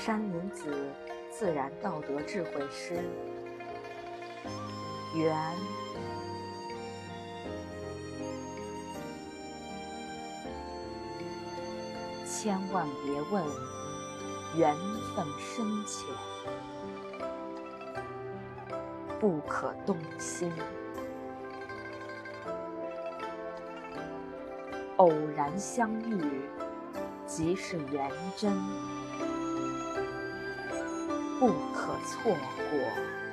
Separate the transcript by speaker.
Speaker 1: 山林子自然道德智慧诗。缘，千万别问缘分深浅，不可动心。偶然相遇，即是缘真，不可错过。